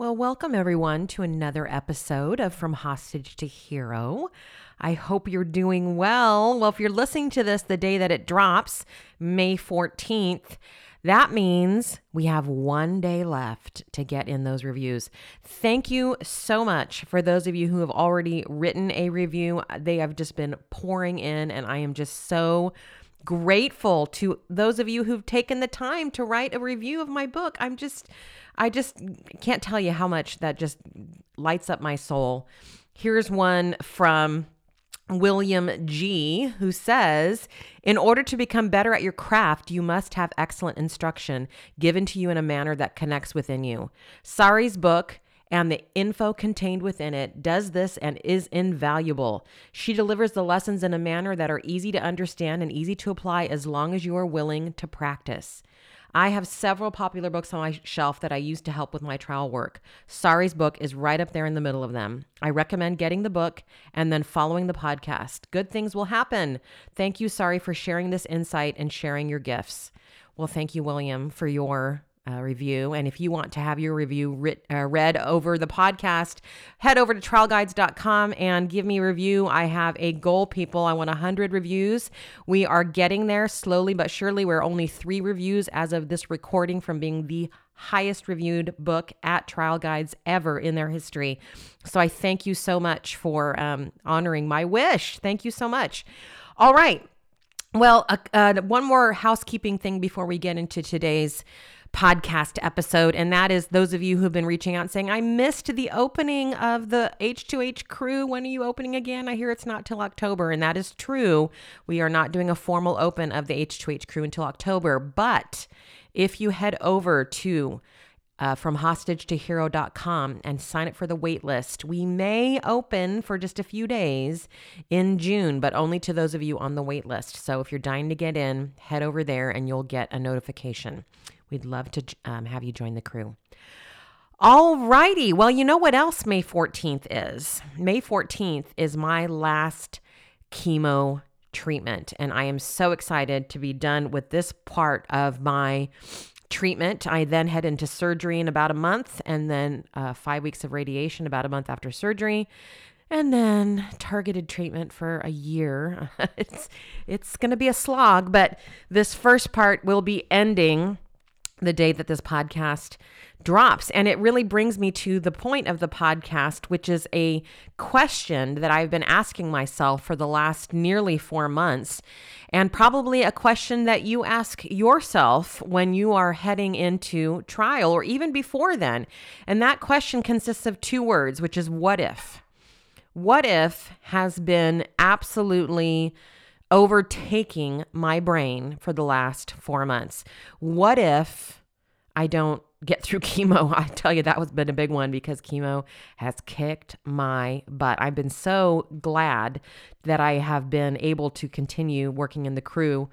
Well, welcome everyone to another episode of From Hostage to Hero. I hope you're doing well. Well, if you're listening to this the day that it drops, May 14th, that means we have one day left to get in those reviews. Thank you so much for those of you who have already written a review. They have just been pouring in, and I am just so grateful to those of you who've taken the time to write a review of my book. I'm just, I just can't tell you how much that just lights up my soul. Here's one from William G., who says, In order to become better at your craft, you must have excellent instruction given to you in a manner that connects within you. Sari's book and the info contained within it does this and is invaluable. She delivers the lessons in a manner that are easy to understand and easy to apply as long as you are willing to practice. I have several popular books on my shelf that I use to help with my trial work. Sari's book is right up there in the middle of them. I recommend getting the book and then following the podcast. Good things will happen. Thank you, Sari, for sharing this insight and sharing your gifts. Well, thank you, William, for your uh, review. And if you want to have your review writ, uh, read over the podcast, head over to trialguides.com and give me a review. I have a goal, people. I want 100 reviews. We are getting there slowly but surely. We're only three reviews as of this recording from being the highest reviewed book at Trial Guides ever in their history. So I thank you so much for um, honoring my wish. Thank you so much. All right. Well, uh, uh, one more housekeeping thing before we get into today's podcast episode. And that is those of you who've been reaching out saying, I missed the opening of the H2H crew. When are you opening again? I hear it's not till October. And that is true. We are not doing a formal open of the H2H crew until October. But if you head over to uh, from hostage to hero.com and sign up for the wait list. We may open for just a few days in June, but only to those of you on the wait list. So if you're dying to get in, head over there and you'll get a notification. We'd love to um, have you join the crew. All righty. Well, you know what else May 14th is? May 14th is my last chemo treatment. And I am so excited to be done with this part of my treatment. I then head into surgery in about a month and then uh, five weeks of radiation about a month after surgery. And then targeted treatment for a year. it's it's going to be a slog, but this first part will be ending the day that this podcast drops. And it really brings me to the point of the podcast, which is a question that I've been asking myself for the last nearly four months, and probably a question that you ask yourself when you are heading into trial or even before then. And that question consists of two words, which is what if? What if has been absolutely overtaking my brain for the last four months. What if I don't get through chemo? I tell you, that was been a big one because chemo has kicked my butt. I've been so glad that I have been able to continue working in the crew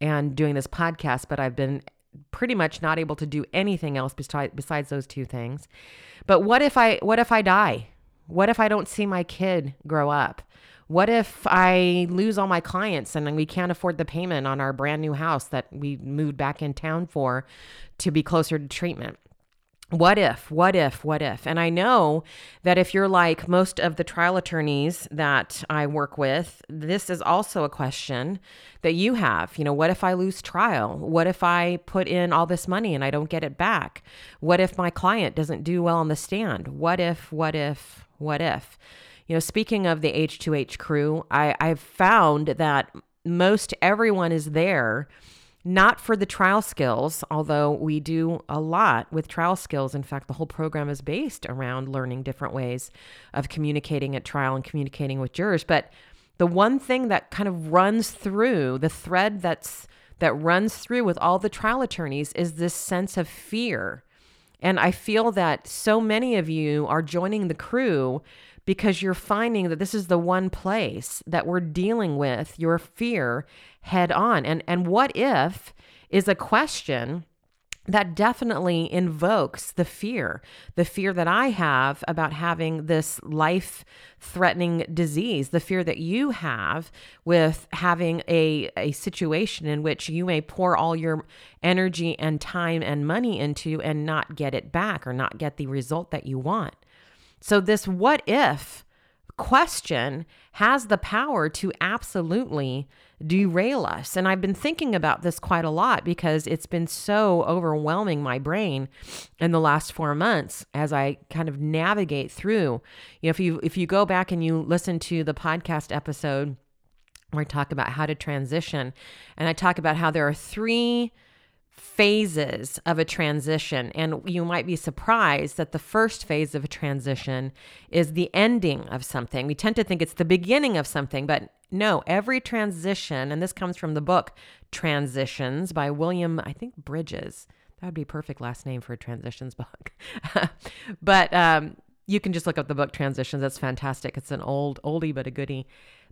and doing this podcast, but I've been pretty much not able to do anything else besides besides those two things. But what if I what if I die? What if I don't see my kid grow up? What if I lose all my clients and we can't afford the payment on our brand new house that we moved back in town for to be closer to treatment? What if, what if, what if? And I know that if you're like most of the trial attorneys that I work with, this is also a question that you have. You know, what if I lose trial? What if I put in all this money and I don't get it back? What if my client doesn't do well on the stand? What if, what if, what if? You know, speaking of the H2H crew, I, I've found that most everyone is there not for the trial skills, although we do a lot with trial skills. In fact, the whole program is based around learning different ways of communicating at trial and communicating with jurors. But the one thing that kind of runs through the thread that's that runs through with all the trial attorneys is this sense of fear. And I feel that so many of you are joining the crew because you're finding that this is the one place that we're dealing with your fear head on. And and what if is a question that definitely invokes the fear, the fear that I have about having this life threatening disease, the fear that you have with having a, a situation in which you may pour all your energy and time and money into and not get it back or not get the result that you want. So, this what if question has the power to absolutely derail us. And I've been thinking about this quite a lot because it's been so overwhelming my brain in the last 4 months as I kind of navigate through. You know, if you if you go back and you listen to the podcast episode where I talk about how to transition and I talk about how there are 3 phases of a transition. And you might be surprised that the first phase of a transition is the ending of something. We tend to think it's the beginning of something, but no, every transition, and this comes from the book Transitions by William, I think, Bridges. That would be perfect last name for a transitions book. but um, you can just look up the book Transitions. That's fantastic. It's an old oldie, but a goodie.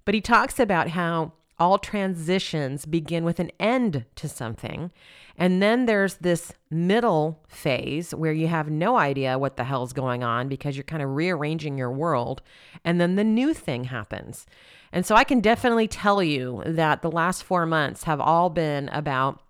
But he talks about how all transitions begin with an end to something. And then there's this middle phase where you have no idea what the hell's going on because you're kind of rearranging your world. And then the new thing happens. And so I can definitely tell you that the last four months have all been about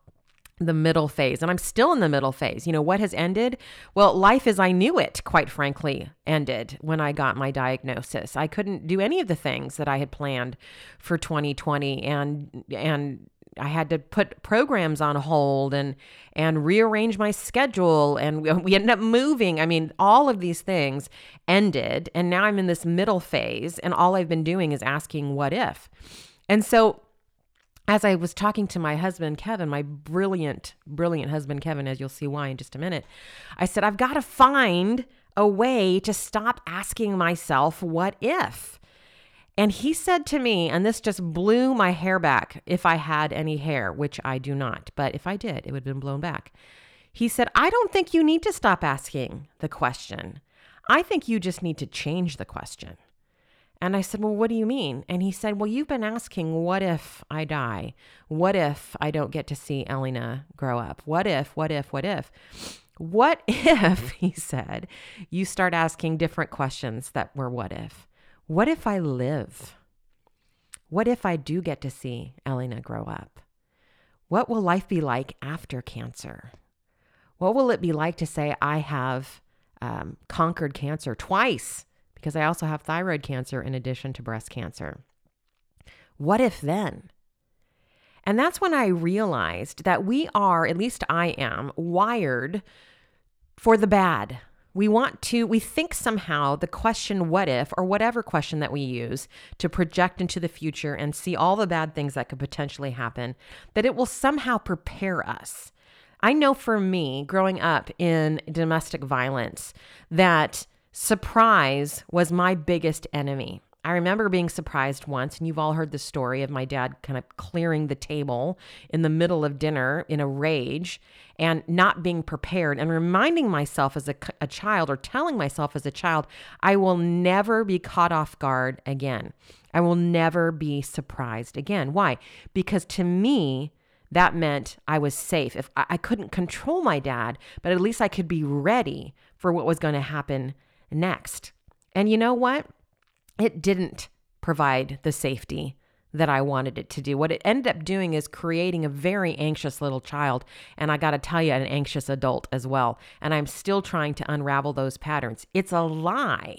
the middle phase. And I'm still in the middle phase. You know, what has ended? Well, life as I knew it, quite frankly, ended when I got my diagnosis. I couldn't do any of the things that I had planned for 2020 and and I had to put programs on hold and and rearrange my schedule and we, ended up moving. I mean, all of these things ended and now I'm in this middle phase and all I've been doing is asking what if. And so as I was talking to my husband, Kevin, my brilliant, brilliant husband, Kevin, as you'll see why in just a minute, I said, I've got to find a way to stop asking myself, what if? And he said to me, and this just blew my hair back if I had any hair, which I do not, but if I did, it would have been blown back. He said, I don't think you need to stop asking the question. I think you just need to change the question. And I said, Well, what do you mean? And he said, Well, you've been asking, what if I die? What if I don't get to see Elena grow up? What if, what if, what if? What if, he said, you start asking different questions that were what if? What if I live? What if I do get to see Elena grow up? What will life be like after cancer? What will it be like to say I have um, conquered cancer twice? Because I also have thyroid cancer in addition to breast cancer. What if then? And that's when I realized that we are, at least I am, wired for the bad. We want to, we think somehow the question, what if, or whatever question that we use to project into the future and see all the bad things that could potentially happen, that it will somehow prepare us. I know for me, growing up in domestic violence, that Surprise was my biggest enemy. I remember being surprised once, and you've all heard the story of my dad kind of clearing the table in the middle of dinner in a rage and not being prepared, and reminding myself as a, a child or telling myself as a child, I will never be caught off guard again. I will never be surprised again. Why? Because to me, that meant I was safe. If I, I couldn't control my dad, but at least I could be ready for what was going to happen next. And you know what? It didn't provide the safety that I wanted it to do. What it ended up doing is creating a very anxious little child. And I got to tell you, an anxious adult as well. And I'm still trying to unravel those patterns. It's a lie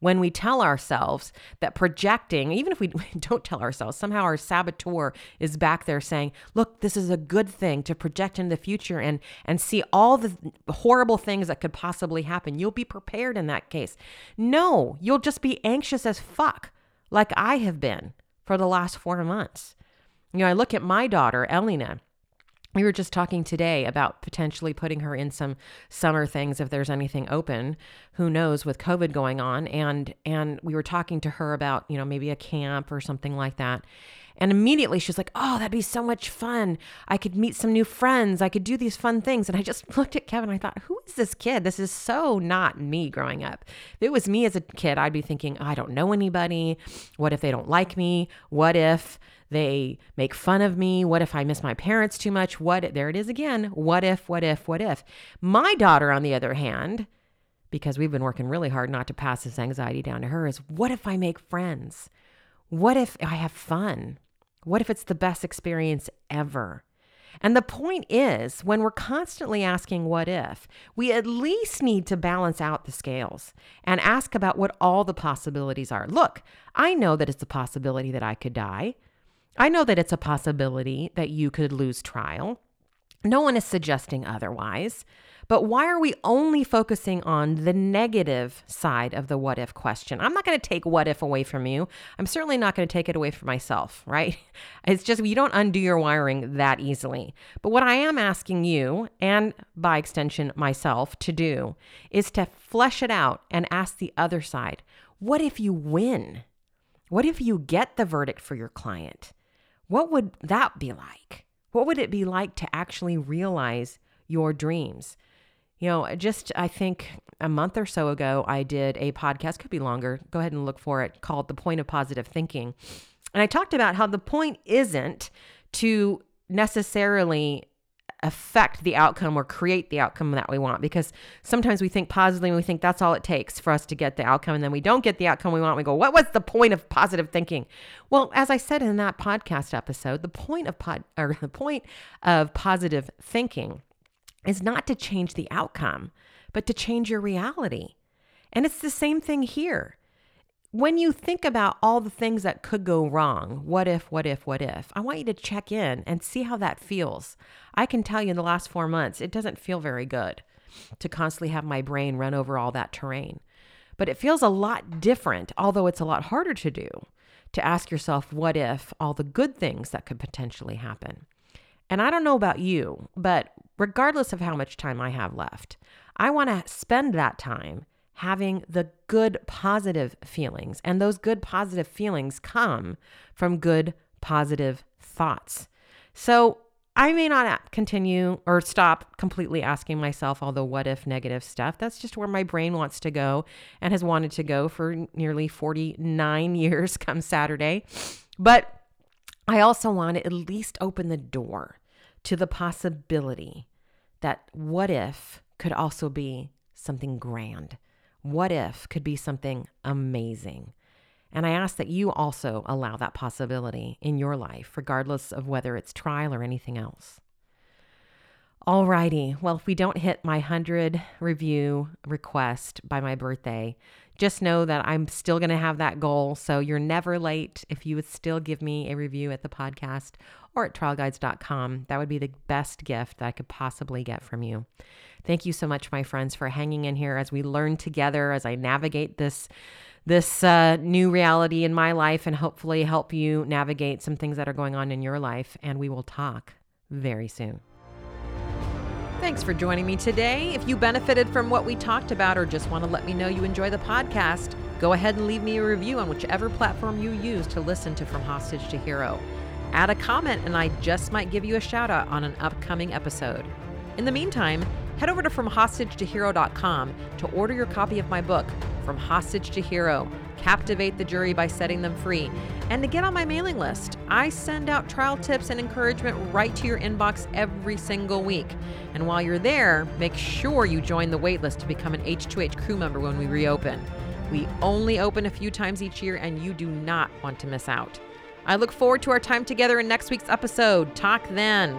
when we tell ourselves that projecting, even if we don't tell ourselves, somehow our saboteur is back there saying, look, this is a good thing to project into the future and, and see all the horrible things that could possibly happen. You'll be prepared in that case. No, you'll just be anxious as fuck, like I have been for the last four months. You know, I look at my daughter, Elena we were just talking today about potentially putting her in some summer things if there's anything open who knows with covid going on and and we were talking to her about you know maybe a camp or something like that And immediately she's like, Oh, that'd be so much fun. I could meet some new friends. I could do these fun things. And I just looked at Kevin. I thought, Who is this kid? This is so not me growing up. If it was me as a kid, I'd be thinking, I don't know anybody. What if they don't like me? What if they make fun of me? What if I miss my parents too much? What, there it is again. What if, what if, what if? My daughter, on the other hand, because we've been working really hard not to pass this anxiety down to her, is what if I make friends? What if I have fun? What if it's the best experience ever? And the point is, when we're constantly asking what if, we at least need to balance out the scales and ask about what all the possibilities are. Look, I know that it's a possibility that I could die. I know that it's a possibility that you could lose trial. No one is suggesting otherwise. But why are we only focusing on the negative side of the what if question? I'm not going to take what if away from you. I'm certainly not going to take it away from myself, right? It's just you don't undo your wiring that easily. But what I am asking you, and by extension myself, to do is to flesh it out and ask the other side what if you win? What if you get the verdict for your client? What would that be like? What would it be like to actually realize your dreams? You know, just I think a month or so ago, I did a podcast, could be longer. Go ahead and look for it, called The Point of Positive Thinking. And I talked about how the point isn't to necessarily affect the outcome or create the outcome that we want because sometimes we think positively and we think that's all it takes for us to get the outcome and then we don't get the outcome we want we go what was the point of positive thinking well as i said in that podcast episode the point of pod or the point of positive thinking is not to change the outcome, but to change your reality. And it's the same thing here. When you think about all the things that could go wrong, what if, what if, what if, I want you to check in and see how that feels. I can tell you in the last four months, it doesn't feel very good to constantly have my brain run over all that terrain. But it feels a lot different, although it's a lot harder to do, to ask yourself, what if all the good things that could potentially happen? And I don't know about you, but regardless of how much time I have left, I want to spend that time having the good positive feelings. And those good positive feelings come from good positive thoughts. So I may not continue or stop completely asking myself all the what if negative stuff. That's just where my brain wants to go and has wanted to go for nearly 49 years come Saturday. But I also want to at least open the door to the possibility that what if could also be something grand. What if could be something amazing. And I ask that you also allow that possibility in your life, regardless of whether it's trial or anything else. Alrighty, well, if we don't hit my 100 review request by my birthday, just know that I'm still going to have that goal. So you're never late if you would still give me a review at the podcast or at trialguides.com. That would be the best gift that I could possibly get from you. Thank you so much, my friends, for hanging in here as we learn together, as I navigate this this uh, new reality in my life and hopefully help you navigate some things that are going on in your life. And we will talk very soon. Thanks for joining me today. If you benefited from what we talked about or just want to let me know you enjoy the podcast, go ahead and leave me a review on whichever platform you use to listen to From Hostage to Hero. Add a comment, and I just might give you a shout out on an upcoming episode. In the meantime, head over to FromHostageToHero.com to order your copy of my book, From Hostage to Hero Captivate the Jury by Setting Them Free, and to get on my mailing list. I send out trial tips and encouragement right to your inbox every single week. And while you're there, make sure you join the waitlist to become an H2H crew member when we reopen. We only open a few times each year, and you do not want to miss out. I look forward to our time together in next week's episode. Talk then.